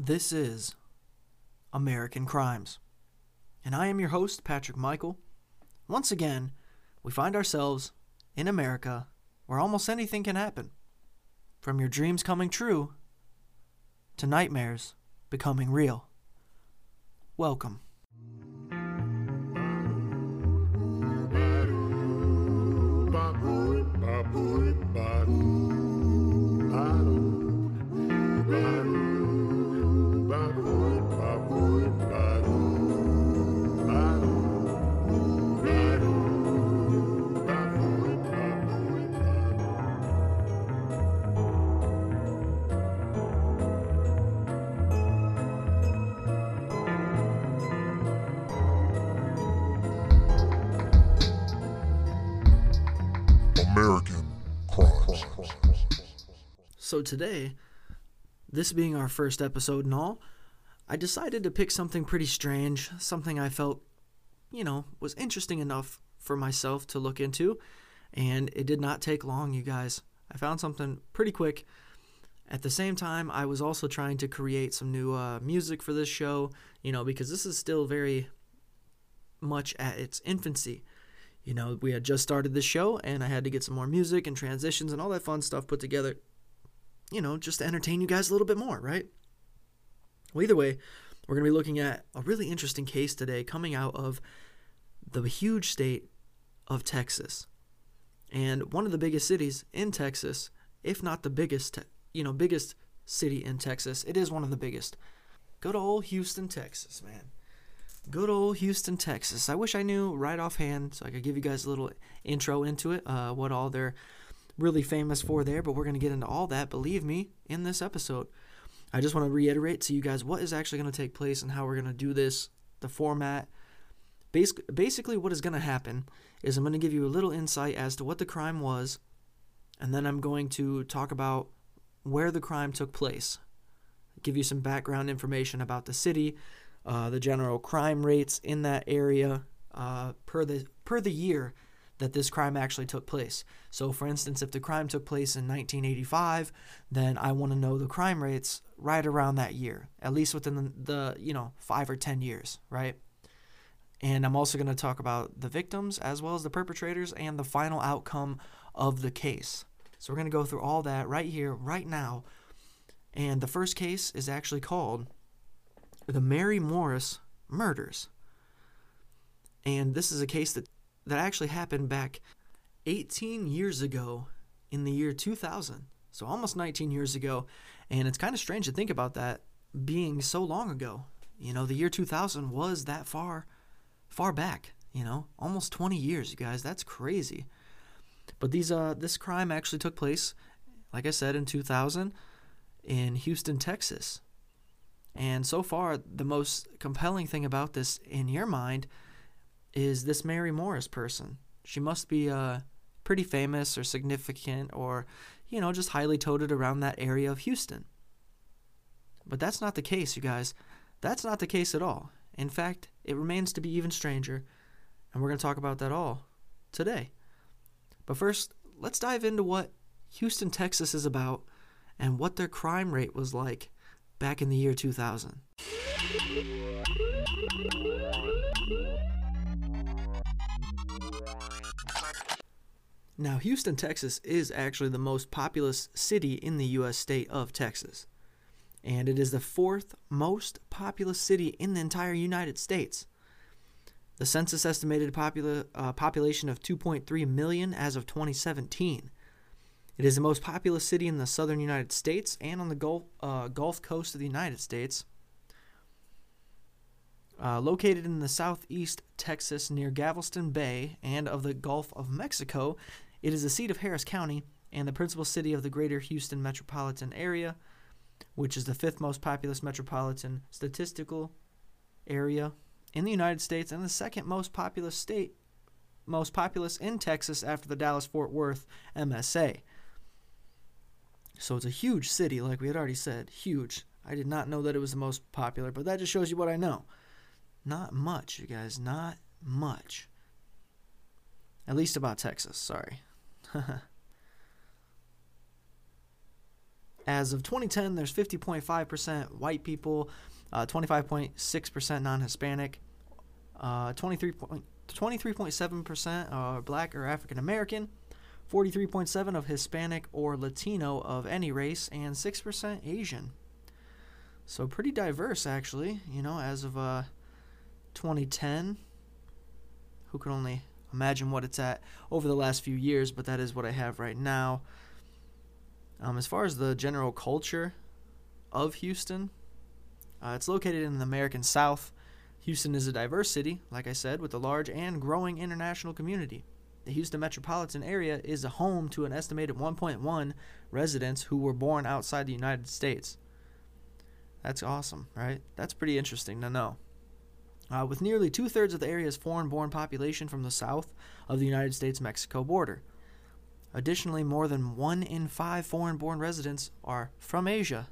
This is American Crimes. And I am your host, Patrick Michael. Once again, we find ourselves in America where almost anything can happen. From your dreams coming true to nightmares becoming real. Welcome. So today, this being our first episode and all, I decided to pick something pretty strange, something I felt, you know, was interesting enough for myself to look into, and it did not take long, you guys. I found something pretty quick. At the same time, I was also trying to create some new uh, music for this show, you know, because this is still very much at its infancy. You know, we had just started the show, and I had to get some more music and transitions and all that fun stuff put together you know, just to entertain you guys a little bit more, right? Well, either way, we're going to be looking at a really interesting case today coming out of the huge state of Texas. And one of the biggest cities in Texas, if not the biggest, you know, biggest city in Texas, it is one of the biggest. Good old Houston, Texas, man. Good old Houston, Texas. I wish I knew right offhand so I could give you guys a little intro into it, uh, what all their really famous for there, but we're going to get into all that, believe me, in this episode. I just want to reiterate to you guys what is actually going to take place and how we're going to do this, the format. Bas- basically, what is going to happen is I'm going to give you a little insight as to what the crime was, and then I'm going to talk about where the crime took place, give you some background information about the city, uh, the general crime rates in that area uh, per the per the year that this crime actually took place. So, for instance, if the crime took place in 1985, then I want to know the crime rates right around that year, at least within the, the you know five or ten years, right? And I'm also going to talk about the victims as well as the perpetrators and the final outcome of the case. So we're going to go through all that right here, right now. And the first case is actually called the Mary Morris murders. And this is a case that that actually happened back 18 years ago in the year 2000. So almost 19 years ago. And it's kind of strange to think about that being so long ago. You know, the year 2000 was that far, far back. You know, almost 20 years, you guys. That's crazy. But these, uh, this crime actually took place, like I said, in 2000 in Houston, Texas. And so far, the most compelling thing about this in your mind is this Mary Morris person. She must be uh, pretty famous or significant or, you know, just highly touted around that area of Houston. But that's not the case, you guys. That's not the case at all. In fact, it remains to be even stranger, and we're going to talk about that all today. But first, let's dive into what Houston, Texas is about and what their crime rate was like back in the year 2000. Now, Houston, Texas is actually the most populous city in the U.S. state of Texas. And it is the fourth most populous city in the entire United States. The census estimated popula- uh, population of 2.3 million as of 2017. It is the most populous city in the southern United States and on the Gulf, uh, Gulf Coast of the United States. Uh, located in the southeast Texas near Galveston Bay and of the Gulf of Mexico, it is the seat of Harris County and the principal city of the greater Houston metropolitan area, which is the fifth most populous metropolitan statistical area in the United States and the second most populous state, most populous in Texas after the Dallas Fort Worth MSA. So it's a huge city, like we had already said. Huge. I did not know that it was the most popular, but that just shows you what I know. Not much, you guys. Not much. At least about Texas, sorry. As of 2010, there's 50.5% white people, uh, 25.6% non Hispanic, uh, 23.7% are black or African American, 43.7 of Hispanic or Latino of any race, and 6% Asian. So pretty diverse, actually. You know, as of uh, 2010, who could only imagine what it's at over the last few years? But that is what I have right now. Um, as far as the general culture of Houston, uh, it's located in the American South. Houston is a diverse city, like I said, with a large and growing international community. The Houston metropolitan area is a home to an estimated 1.1 residents who were born outside the United States. That's awesome, right? That's pretty interesting to know. Uh, with nearly two thirds of the area's foreign born population from the south of the United States Mexico border. Additionally, more than one in five foreign born residents are from Asia.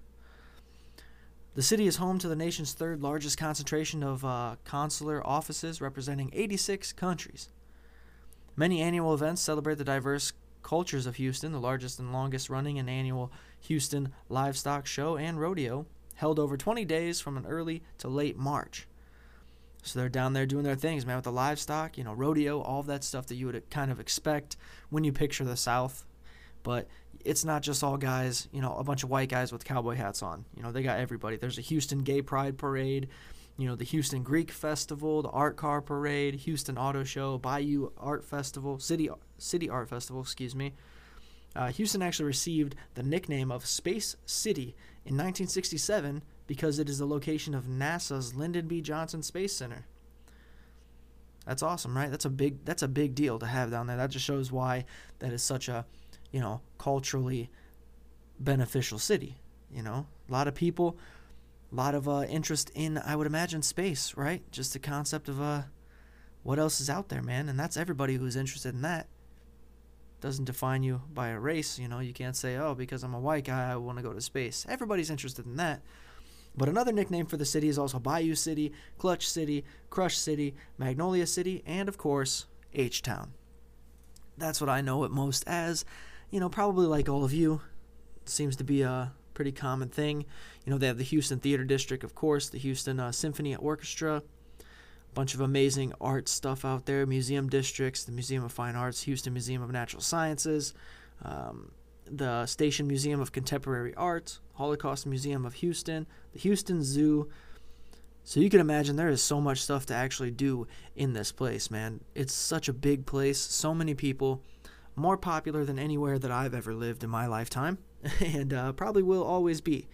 The city is home to the nation's third largest concentration of uh, consular offices representing 86 countries. Many annual events celebrate the diverse cultures of Houston, the largest and longest running and annual Houston livestock show and rodeo held over 20 days from an early to late March. So they're down there doing their things, man, with the livestock, you know, rodeo, all that stuff that you would kind of expect when you picture the South. But it's not just all guys, you know, a bunch of white guys with cowboy hats on. You know, they got everybody. There's a Houston Gay Pride Parade, you know, the Houston Greek Festival, the Art Car Parade, Houston Auto Show, Bayou Art Festival, City City Art Festival, excuse me. Uh, Houston actually received the nickname of Space City in 1967 because it is the location of NASA's Lyndon B. Johnson Space Center. That's awesome, right? That's a big that's a big deal to have down there. That just shows why that is such a, you know, culturally beneficial city, you know? A lot of people a lot of uh, interest in I would imagine space, right? Just the concept of uh what else is out there, man, and that's everybody who's interested in that doesn't define you by a race. You know, you can't say, oh, because I'm a white guy, I want to go to space. Everybody's interested in that. But another nickname for the city is also Bayou City, Clutch City, Crush City, Magnolia City, and of course, H Town. That's what I know it most as. You know, probably like all of you, seems to be a pretty common thing. You know, they have the Houston Theater District, of course, the Houston uh, Symphony Orchestra, a bunch of amazing art stuff out there. Museum districts, the Museum of Fine Arts, Houston Museum of Natural Sciences, um, the Station Museum of Contemporary Art, Holocaust Museum of Houston, the Houston Zoo. So you can imagine there is so much stuff to actually do in this place, man. It's such a big place, so many people, more popular than anywhere that I've ever lived in my lifetime, and uh, probably will always be.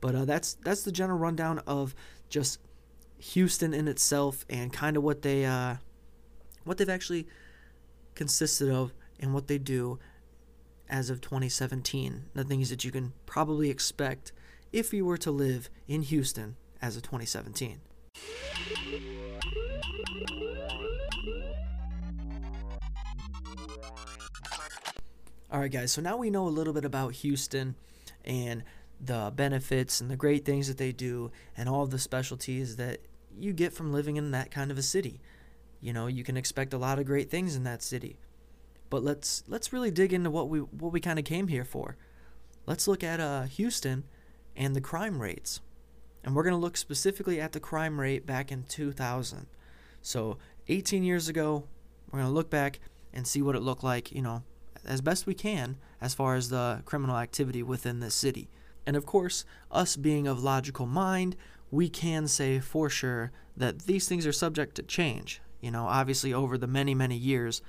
But uh, that's that's the general rundown of just Houston in itself and kind of what they uh, what they've actually consisted of and what they do as of 2017. The things that you can probably expect if you were to live in Houston as of 2017. All right, guys, so now we know a little bit about Houston and the benefits and the great things that they do and all the specialties that you get from living in that kind of a city. You know, you can expect a lot of great things in that city. But let's let's really dig into what we what we kind of came here for. Let's look at uh, Houston and the crime rates. And we're going to look specifically at the crime rate back in 2000. So, 18 years ago, we're going to look back and see what it looked like, you know, as best we can as far as the criminal activity within this city. And of course, us being of logical mind, we can say for sure that these things are subject to change. You know, obviously, over the many, many years,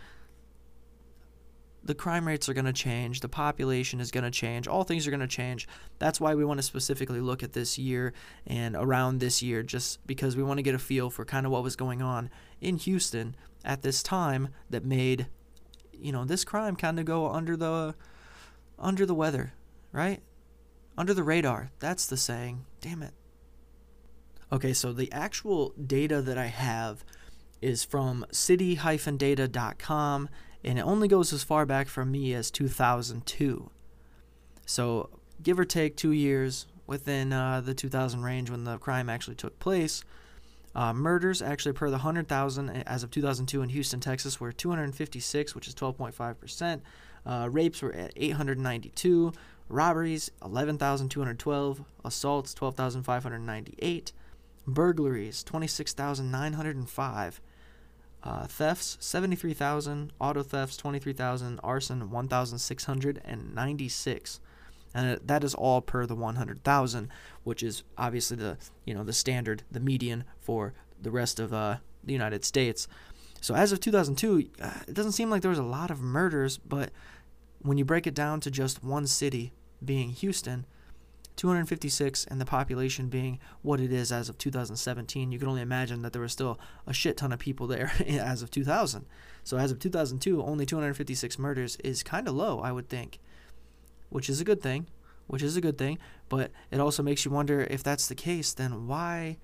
the crime rates are going to change, the population is going to change, all things are going to change. That's why we want to specifically look at this year and around this year, just because we want to get a feel for kind of what was going on in Houston at this time that made, you know, this crime kind of go under the under the weather, right? Under the radar. That's the saying. Damn it. Okay, so the actual data that I have is from city-data.com and it only goes as far back for me as 2002. So, give or take 2 years within uh, the 2000 range when the crime actually took place. Uh, murders, actually, per the 100,000 as of 2002 in Houston, Texas, were 256, which is 12.5%. Uh, rapes were at 892. robberies 11,212, assaults 12,598, burglaries 26,905, uh, thefts 73,000, auto thefts 23,000, arson 1,696. And that is all per the 100,000, which is obviously the you know the standard, the median for the rest of uh, the United States. So as of 2002, uh, it doesn't seem like there was a lot of murders, but when you break it down to just one city, being Houston, 256, and the population being what it is as of 2017, you can only imagine that there was still a shit ton of people there as of 2000. So as of 2002, only 256 murders is kind of low, I would think, which is a good thing, which is a good thing, but it also makes you wonder if that's the case, then why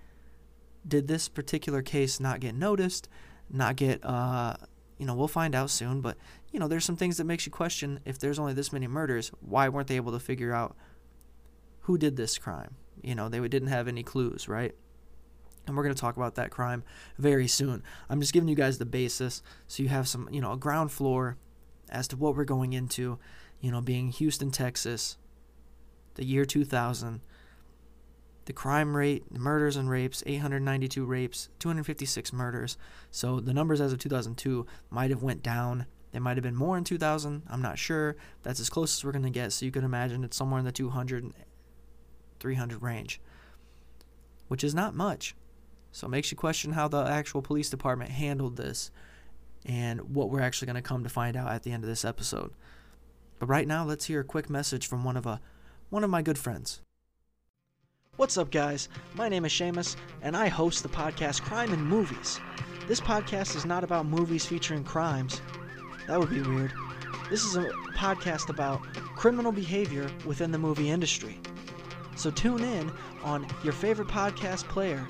did this particular case not get noticed, not get uh, you know, we'll find out soon, but you know, there's some things that makes you question if there's only this many murders, why weren't they able to figure out who did this crime? You know, they didn't have any clues, right? And we're going to talk about that crime very soon. I'm just giving you guys the basis so you have some, you know, a ground floor as to what we're going into, you know, being Houston, Texas, the year 2000 the crime rate, murders and rapes, 892 rapes, 256 murders. So the numbers as of 2002 might have went down. They might have been more in 2000. I'm not sure. That's as close as we're going to get. So you can imagine it's somewhere in the 200 300 range, which is not much. So it makes you question how the actual police department handled this and what we're actually going to come to find out at the end of this episode. But right now, let's hear a quick message from one of a one of my good friends. What's up, guys? My name is Seamus, and I host the podcast Crime and Movies. This podcast is not about movies featuring crimes. That would be weird. This is a podcast about criminal behavior within the movie industry. So tune in on your favorite podcast player,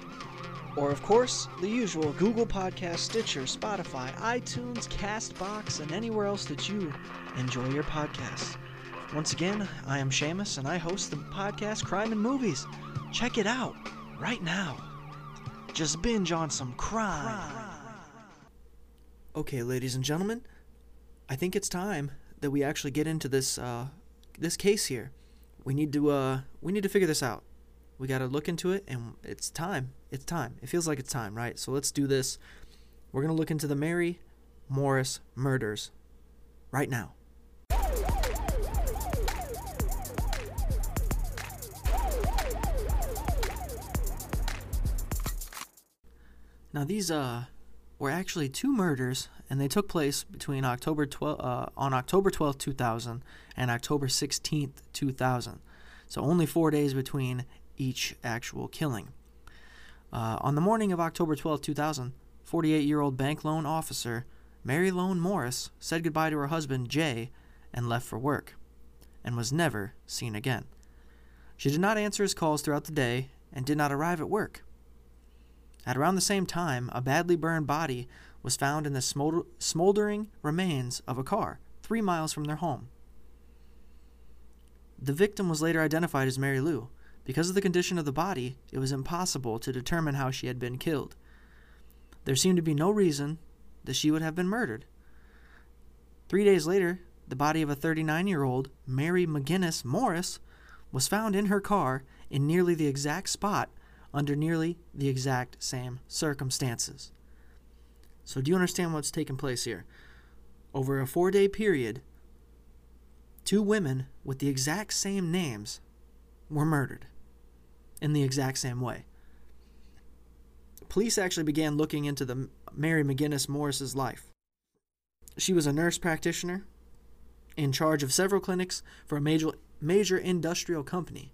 or of course, the usual Google Podcast, Stitcher, Spotify, iTunes, Castbox, and anywhere else that you enjoy your podcasts. Once again, I am Seamus, and I host the podcast Crime and Movies. Check it out right now. Just binge on some crime. Okay, ladies and gentlemen, I think it's time that we actually get into this uh, this case here. We need to uh, we need to figure this out. We got to look into it, and it's time. It's time. It feels like it's time, right? So let's do this. We're gonna look into the Mary Morris murders right now. Now these uh were actually two murders, and they took place between October 12 uh, on October 12, 2000, and October 16th, 2000. So only four days between each actual killing. Uh, on the morning of October 12, 2000, 48-year-old bank loan officer Mary Lou Morris said goodbye to her husband Jay and left for work, and was never seen again. She did not answer his calls throughout the day and did not arrive at work. At around the same time, a badly burned body was found in the smolder- smoldering remains of a car three miles from their home. The victim was later identified as Mary Lou. Because of the condition of the body, it was impossible to determine how she had been killed. There seemed to be no reason that she would have been murdered. Three days later, the body of a 39 year old Mary McGinnis Morris was found in her car in nearly the exact spot under nearly the exact same circumstances. So, do you understand what's taken place here? Over a four day period, two women with the exact same names were murdered in the exact same way. Police actually began looking into the Mary McGinnis Morris's life. She was a nurse practitioner in charge of several clinics for a major major industrial company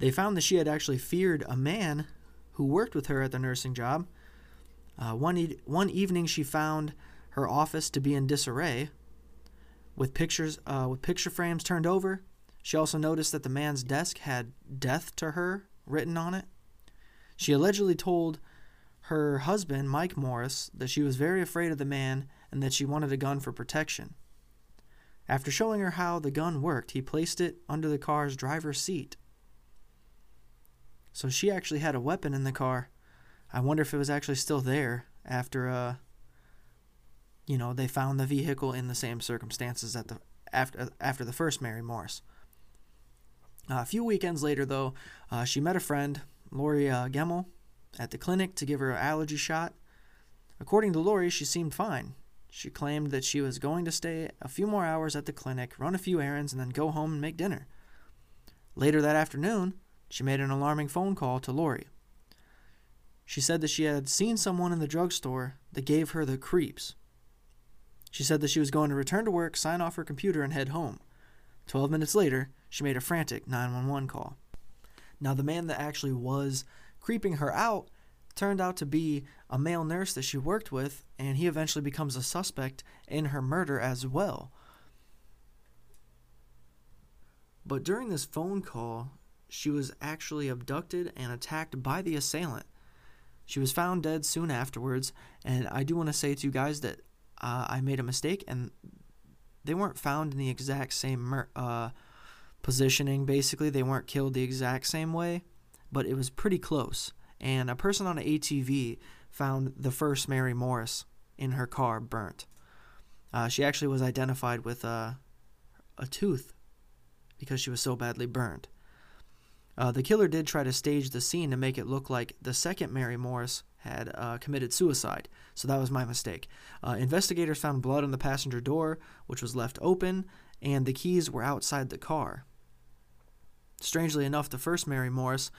they found that she had actually feared a man who worked with her at the nursing job. Uh, one, e- one evening, she found her office to be in disarray, with pictures uh, with picture frames turned over. She also noticed that the man's desk had "death to her" written on it. She allegedly told her husband, Mike Morris, that she was very afraid of the man and that she wanted a gun for protection. After showing her how the gun worked, he placed it under the car's driver's seat so she actually had a weapon in the car. I wonder if it was actually still there after uh you know, they found the vehicle in the same circumstances at the after after the first Mary Morris. Uh, a few weekends later, though, uh, she met a friend, Lori uh, Gemmel, at the clinic to give her an allergy shot. According to Lori, she seemed fine. She claimed that she was going to stay a few more hours at the clinic, run a few errands, and then go home and make dinner. Later that afternoon, she made an alarming phone call to Lori. She said that she had seen someone in the drugstore that gave her the creeps. She said that she was going to return to work, sign off her computer, and head home. Twelve minutes later, she made a frantic 911 call. Now, the man that actually was creeping her out turned out to be a male nurse that she worked with, and he eventually becomes a suspect in her murder as well. But during this phone call, she was actually abducted and attacked by the assailant. She was found dead soon afterwards, and I do want to say to you guys that uh, I made a mistake, and they weren't found in the exact same mur- uh, positioning. Basically, they weren't killed the exact same way, but it was pretty close. And a person on an ATV found the first Mary Morris in her car burnt. Uh, she actually was identified with a, a tooth because she was so badly burned. Uh, the killer did try to stage the scene to make it look like the second Mary Morris had uh, committed suicide, so that was my mistake. Uh, investigators found blood on the passenger door, which was left open, and the keys were outside the car. Strangely enough, the first Mary Morris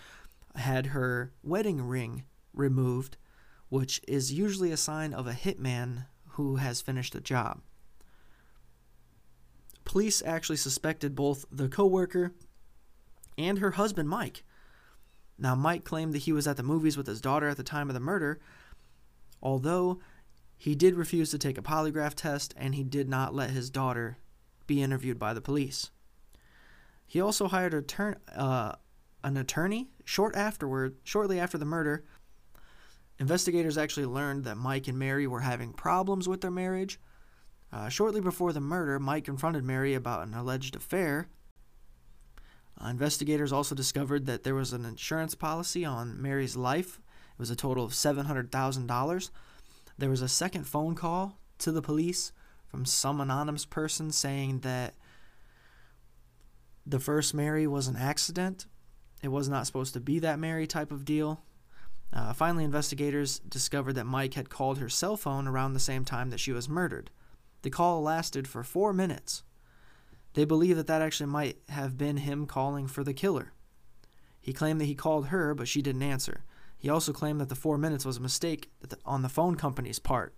had her wedding ring removed, which is usually a sign of a hitman who has finished a job. Police actually suspected both the coworker and her husband Mike. Now, Mike claimed that he was at the movies with his daughter at the time of the murder, although he did refuse to take a polygraph test and he did not let his daughter be interviewed by the police. He also hired a turn, uh, an attorney short afterward, shortly after the murder. Investigators actually learned that Mike and Mary were having problems with their marriage. Uh, shortly before the murder, Mike confronted Mary about an alleged affair uh, investigators also discovered that there was an insurance policy on Mary's life. It was a total of $700,000. There was a second phone call to the police from some anonymous person saying that the first Mary was an accident. It was not supposed to be that Mary type of deal. Uh, finally, investigators discovered that Mike had called her cell phone around the same time that she was murdered. The call lasted for four minutes. They believe that that actually might have been him calling for the killer. He claimed that he called her, but she didn't answer. He also claimed that the four minutes was a mistake on the phone company's part,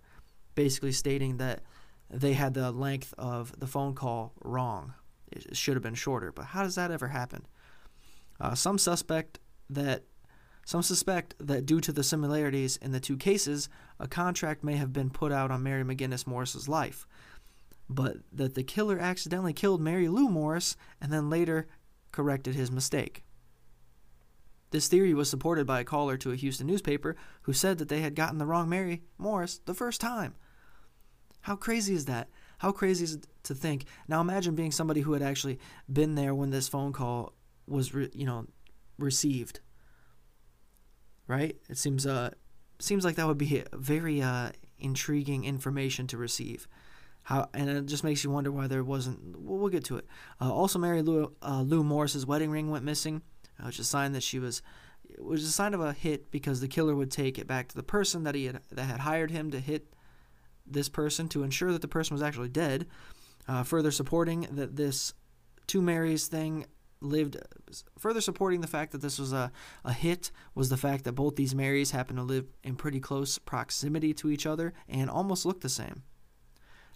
basically stating that they had the length of the phone call wrong. It should have been shorter. But how does that ever happen? Uh, some suspect that some suspect that due to the similarities in the two cases, a contract may have been put out on Mary McGinnis Morris's life but that the killer accidentally killed Mary Lou Morris and then later corrected his mistake. This theory was supported by a caller to a Houston newspaper who said that they had gotten the wrong Mary Morris the first time. How crazy is that? How crazy is it to think? Now imagine being somebody who had actually been there when this phone call was, re- you know, received. Right? It seems uh seems like that would be very uh intriguing information to receive. How and it just makes you wonder why there wasn't. Well, we'll get to it. Uh, also, Mary Lou, uh, Lou Morris's wedding ring went missing, uh, which is a sign that she was. It was a sign of a hit because the killer would take it back to the person that he had that had hired him to hit this person to ensure that the person was actually dead. Uh, further supporting that this two Marys thing lived further supporting the fact that this was a, a hit was the fact that both these Marys happened to live in pretty close proximity to each other and almost looked the same.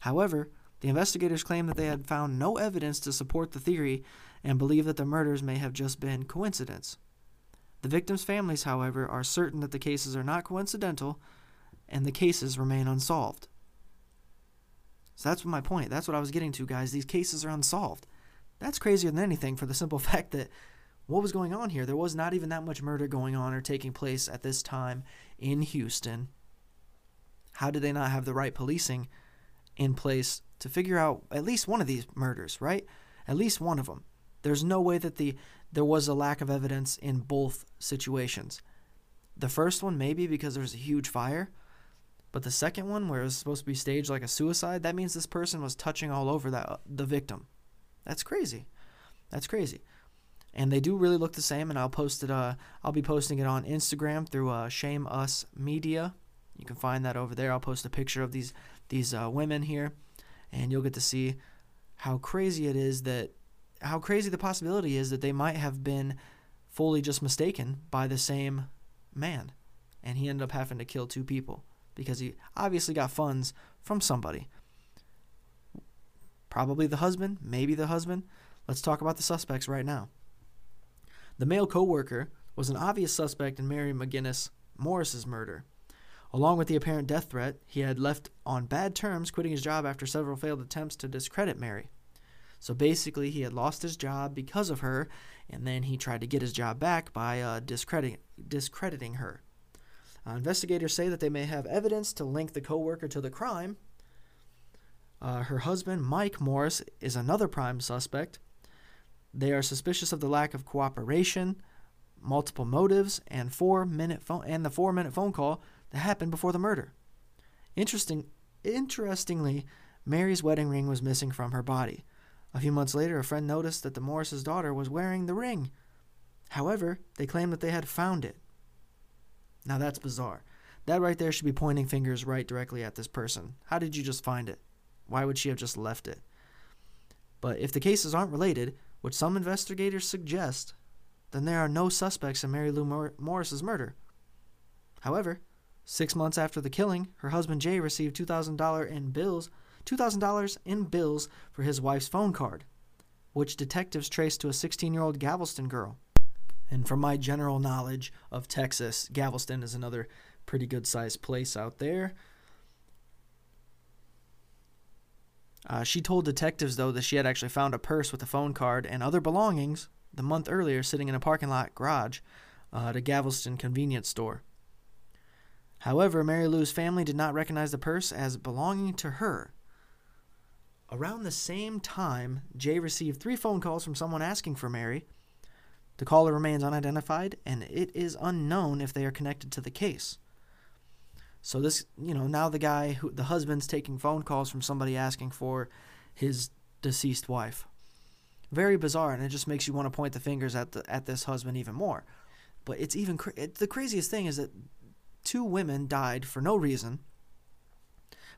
However, the investigators claim that they had found no evidence to support the theory and believe that the murders may have just been coincidence. The victims' families, however, are certain that the cases are not coincidental and the cases remain unsolved. So that's my point. That's what I was getting to, guys. These cases are unsolved. That's crazier than anything for the simple fact that what was going on here? There was not even that much murder going on or taking place at this time in Houston. How did they not have the right policing in place to figure out at least one of these murders, right? At least one of them. There's no way that the there was a lack of evidence in both situations. The first one maybe because there was a huge fire, But the second one, where it was supposed to be staged like a suicide, that means this person was touching all over that the victim. That's crazy. That's crazy. And they do really look the same. And I'll post it. Uh, I'll be posting it on Instagram through uh, Shame Us Media. You can find that over there. I'll post a picture of these these uh, women here, and you'll get to see how crazy it is that how crazy the possibility is that they might have been fully just mistaken by the same man, and he ended up having to kill two people because he obviously got funds from somebody. Probably the husband, maybe the husband. Let's talk about the suspects right now. The male coworker was an obvious suspect in Mary McGinnis Morris's murder. Along with the apparent death threat, he had left on bad terms, quitting his job after several failed attempts to discredit Mary. So basically, he had lost his job because of her, and then he tried to get his job back by uh, discrediting, discrediting her. Uh, investigators say that they may have evidence to link the coworker to the crime. Uh, her husband, Mike Morris, is another prime suspect. They are suspicious of the lack of cooperation, multiple motives, and four minute phone and the four minute phone call that happened before the murder. Interesting, interestingly, Mary's wedding ring was missing from her body. A few months later, a friend noticed that the Morris's daughter was wearing the ring. However, they claimed that they had found it. Now that's bizarre. That right there should be pointing fingers right directly at this person. How did you just find it? Why would she have just left it? But if the cases aren't related, which some investigators suggest, then there are no suspects in Mary Lou Mor- Morris's murder. However, six months after the killing, her husband Jay received two thousand dollars in bills, two thousand dollars in bills for his wife's phone card, which detectives traced to a sixteen-year-old Galveston girl. And from my general knowledge of Texas, Galveston is another pretty good sized place out there. Uh, she told detectives, though, that she had actually found a purse with a phone card and other belongings the month earlier sitting in a parking lot garage uh, at a Galveston convenience store. However, Mary Lou's family did not recognize the purse as belonging to her. Around the same time, Jay received three phone calls from someone asking for Mary. The caller remains unidentified, and it is unknown if they are connected to the case. So this, you know, now the guy who the husband's taking phone calls from somebody asking for his deceased wife. Very bizarre, and it just makes you want to point the fingers at the at this husband even more. But it's even it, the craziest thing is that two women died for no reason,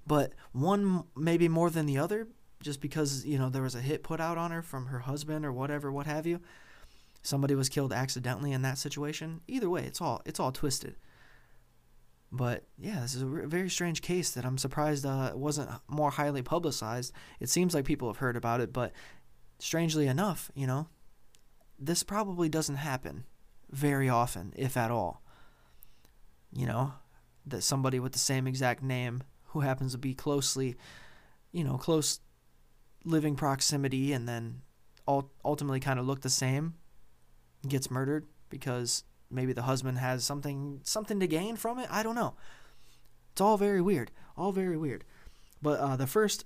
but one maybe more than the other, just because you know there was a hit put out on her from her husband or whatever, what have you. Somebody was killed accidentally in that situation. Either way, it's all it's all twisted. But yeah, this is a very strange case that I'm surprised uh, wasn't more highly publicized. It seems like people have heard about it, but strangely enough, you know, this probably doesn't happen very often, if at all. You know, that somebody with the same exact name who happens to be closely, you know, close living proximity and then ultimately kind of look the same gets murdered because maybe the husband has something something to gain from it. I don't know. It's all very weird. All very weird. But uh, the first,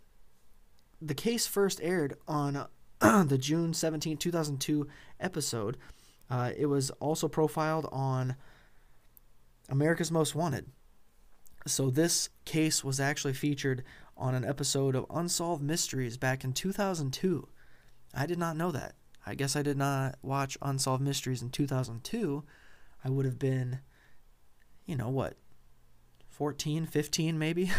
the case first aired on uh, the June 17, 2002 episode. Uh, it was also profiled on America's Most Wanted. So this case was actually featured on an episode of Unsolved Mysteries back in 2002. I did not know that. I guess I did not watch Unsolved Mysteries in 2002 I would have been, you know, what, 14, 15 maybe?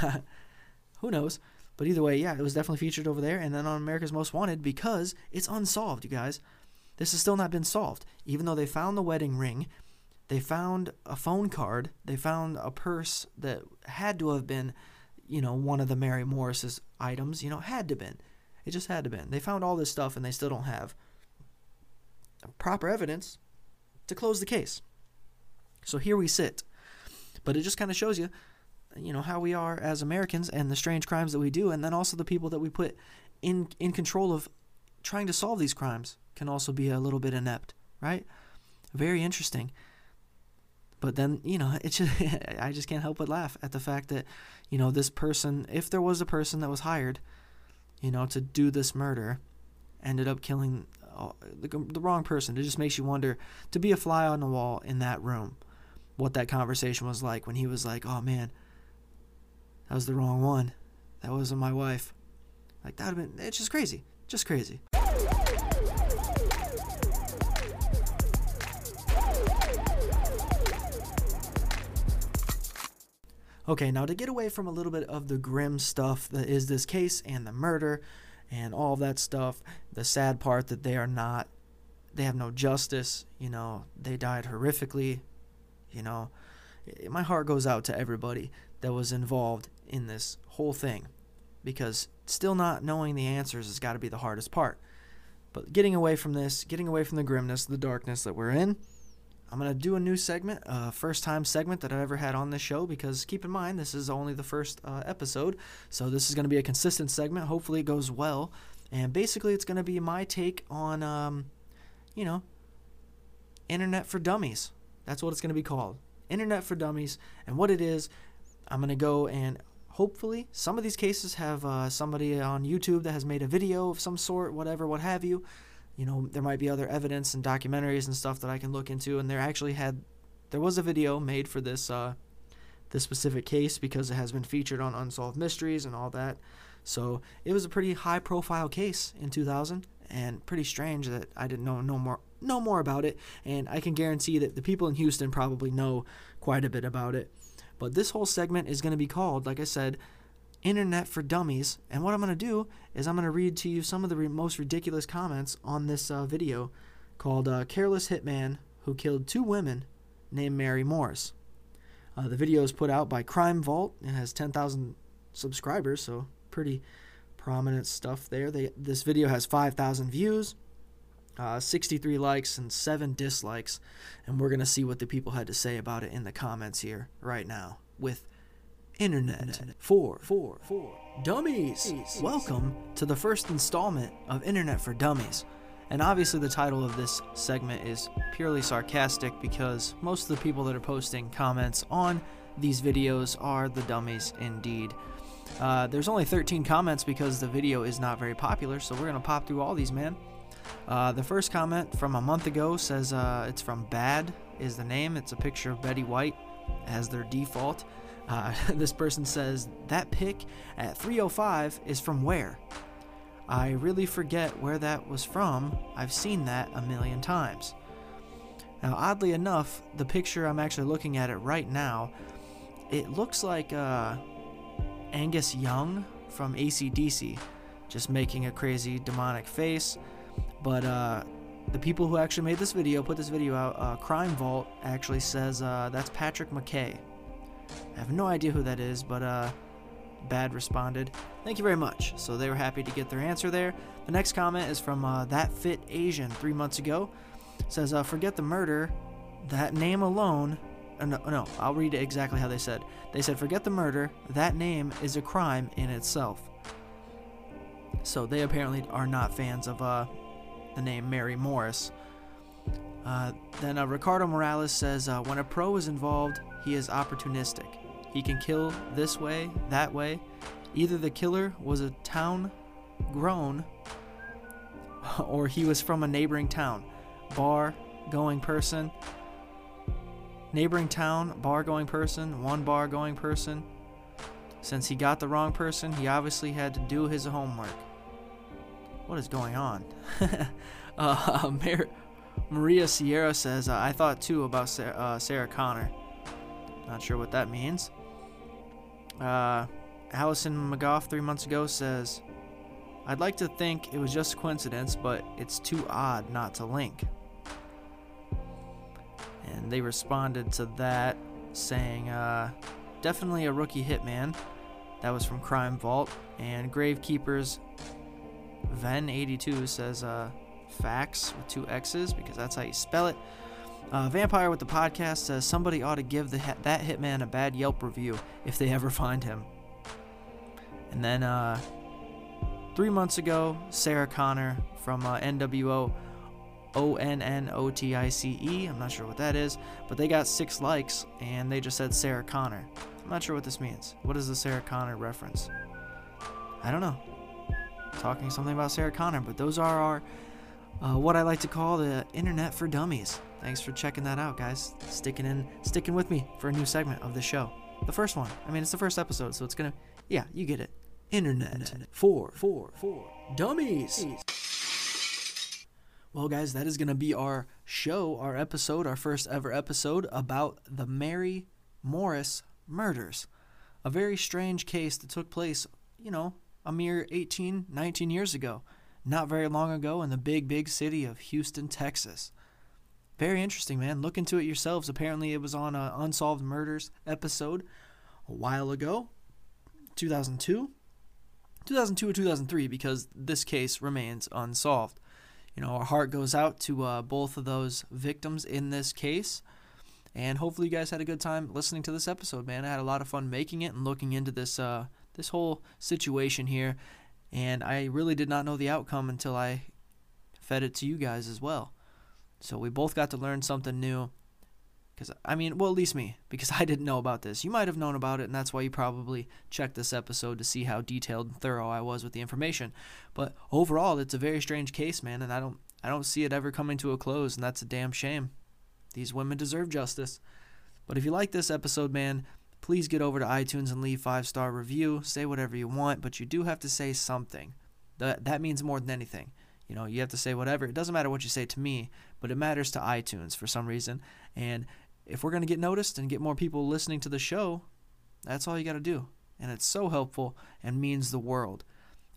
Who knows? But either way, yeah, it was definitely featured over there and then on America's Most Wanted because it's unsolved, you guys. This has still not been solved. Even though they found the wedding ring, they found a phone card, they found a purse that had to have been, you know, one of the Mary Morris's items, you know, had to been. It just had to been. They found all this stuff and they still don't have proper evidence to close the case. So here we sit. But it just kind of shows you, you know, how we are as Americans and the strange crimes that we do, and then also the people that we put in in control of trying to solve these crimes can also be a little bit inept, right? Very interesting. But then, you know, it's just, I just can't help but laugh at the fact that, you know, this person, if there was a person that was hired, you know, to do this murder, ended up killing uh, the, the wrong person. It just makes you wonder to be a fly on the wall in that room what that conversation was like when he was like, "Oh man, that was the wrong one. That wasn't my wife. Like that would have been. It's just crazy. Just crazy. Okay, now to get away from a little bit of the grim stuff that is this case and the murder and all of that stuff, the sad part that they are not, they have no justice, you know, they died horrifically, you know. My heart goes out to everybody that was involved in this whole thing because still not knowing the answers has got to be the hardest part. But getting away from this, getting away from the grimness, the darkness that we're in, I'm going to do a new segment, a first time segment that I've ever had on this show because keep in mind, this is only the first uh, episode. So this is going to be a consistent segment. Hopefully, it goes well. And basically, it's going to be my take on, um, you know, Internet for Dummies. That's what it's going to be called. Internet for Dummies. And what it is, I'm going to go and hopefully some of these cases have uh, somebody on YouTube that has made a video of some sort, whatever, what have you you know, there might be other evidence and documentaries and stuff that I can look into. And there actually had, there was a video made for this, uh, this specific case because it has been featured on Unsolved Mysteries and all that. So it was a pretty high profile case in 2000 and pretty strange that I didn't know no more know more about it. And I can guarantee that the people in Houston probably know quite a bit about it. But this whole segment is going to be called, like I said, Internet for Dummies. And what I'm going to do is I'm going to read to you some of the re- most ridiculous comments on this uh, video called uh, Careless Hitman Who Killed Two Women Named Mary Morris. Uh, the video is put out by Crime Vault. It has 10,000 subscribers, so pretty prominent stuff there. They, this video has 5,000 views, uh, 63 likes, and 7 dislikes. And we're going to see what the people had to say about it in the comments here right now with Internet for for for Dummies. Welcome to the first installment of Internet for Dummies. And obviously, the title of this segment is purely sarcastic because most of the people that are posting comments on these videos are the dummies indeed. Uh, there's only 13 comments because the video is not very popular, so we're going to pop through all these, man. Uh, the first comment from a month ago says uh, it's from Bad, is the name. It's a picture of Betty White as their default. Uh, this person says, That pic at 305 is from where? I really forget where that was from. I've seen that a million times. Now, oddly enough, the picture I'm actually looking at it right now, it looks like uh, Angus Young from ACDC, just making a crazy demonic face. But uh, the people who actually made this video, put this video out, uh, Crime Vault actually says uh, that's Patrick McKay. I have no idea who that is, but uh, Bad responded, Thank you very much. So they were happy to get their answer there. The next comment is from uh, That Fit Asian three months ago. It says, uh, Forget the murder. That name alone. Uh, no, no, I'll read exactly how they said. They said, Forget the murder. That name is a crime in itself. So they apparently are not fans of uh, the name Mary Morris. Uh, then uh, Ricardo Morales says, uh, When a pro is involved, he is opportunistic. He can kill this way, that way. Either the killer was a town grown or he was from a neighboring town. Bar going person. Neighboring town, bar going person, one bar going person. Since he got the wrong person, he obviously had to do his homework. What is going on? uh, Maria Sierra says, I thought too about Sarah, uh, Sarah Connor. Not sure what that means. Uh, Allison McGough three months ago says, I'd like to think it was just coincidence, but it's too odd not to link. And they responded to that saying, uh, definitely a rookie hitman. That was from Crime Vault. And Gravekeepers Ven82 says, uh, facts with two X's because that's how you spell it. Uh, Vampire with the podcast says somebody ought to give the that hitman a bad Yelp review if they ever find him. And then uh, three months ago, Sarah Connor from uh, NWO O N N O T I C E. I'm not sure what that is, but they got six likes and they just said Sarah Connor. I'm not sure what this means. What is the Sarah Connor reference? I don't know. Talking something about Sarah Connor, but those are our uh, what I like to call the internet for dummies. Thanks for checking that out, guys. Sticking in, sticking with me for a new segment of the show. The first one. I mean, it's the first episode, so it's gonna. Yeah, you get it. Internet. Four, four, four. Dummies. Well, guys, that is gonna be our show, our episode, our first ever episode about the Mary Morris murders. A very strange case that took place, you know, a mere 18, 19 years ago, not very long ago in the big, big city of Houston, Texas. Very interesting, man. Look into it yourselves. Apparently, it was on an Unsolved Murders episode a while ago, 2002. 2002 or 2003, because this case remains unsolved. You know, our heart goes out to uh, both of those victims in this case. And hopefully, you guys had a good time listening to this episode, man. I had a lot of fun making it and looking into this uh, this whole situation here. And I really did not know the outcome until I fed it to you guys as well. So we both got to learn something new. Because, I mean, well, at least me, because I didn't know about this. You might have known about it, and that's why you probably checked this episode to see how detailed and thorough I was with the information. But overall, it's a very strange case, man, and I don't, I don't see it ever coming to a close, and that's a damn shame. These women deserve justice. But if you like this episode, man, please get over to iTunes and leave five star review. Say whatever you want, but you do have to say something. That that means more than anything. You know, you have to say whatever. It doesn't matter what you say to me, but it matters to iTunes for some reason. And if we're going to get noticed and get more people listening to the show, that's all you got to do. And it's so helpful and means the world.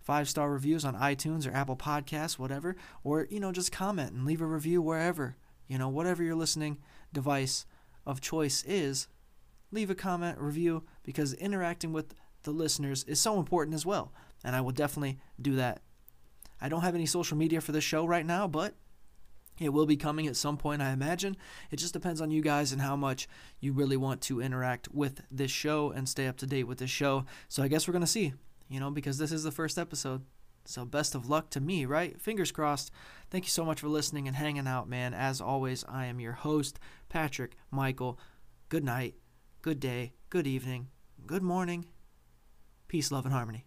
Five star reviews on iTunes or Apple Podcasts, whatever, or, you know, just comment and leave a review wherever. You know, whatever your listening device of choice is, leave a comment, review, because interacting with the listeners is so important as well. And I will definitely do that. I don't have any social media for this show right now, but it will be coming at some point, I imagine. It just depends on you guys and how much you really want to interact with this show and stay up to date with this show. So I guess we're going to see, you know, because this is the first episode. So best of luck to me, right? Fingers crossed. Thank you so much for listening and hanging out, man. As always, I am your host, Patrick Michael. Good night, good day, good evening, good morning. Peace, love, and harmony.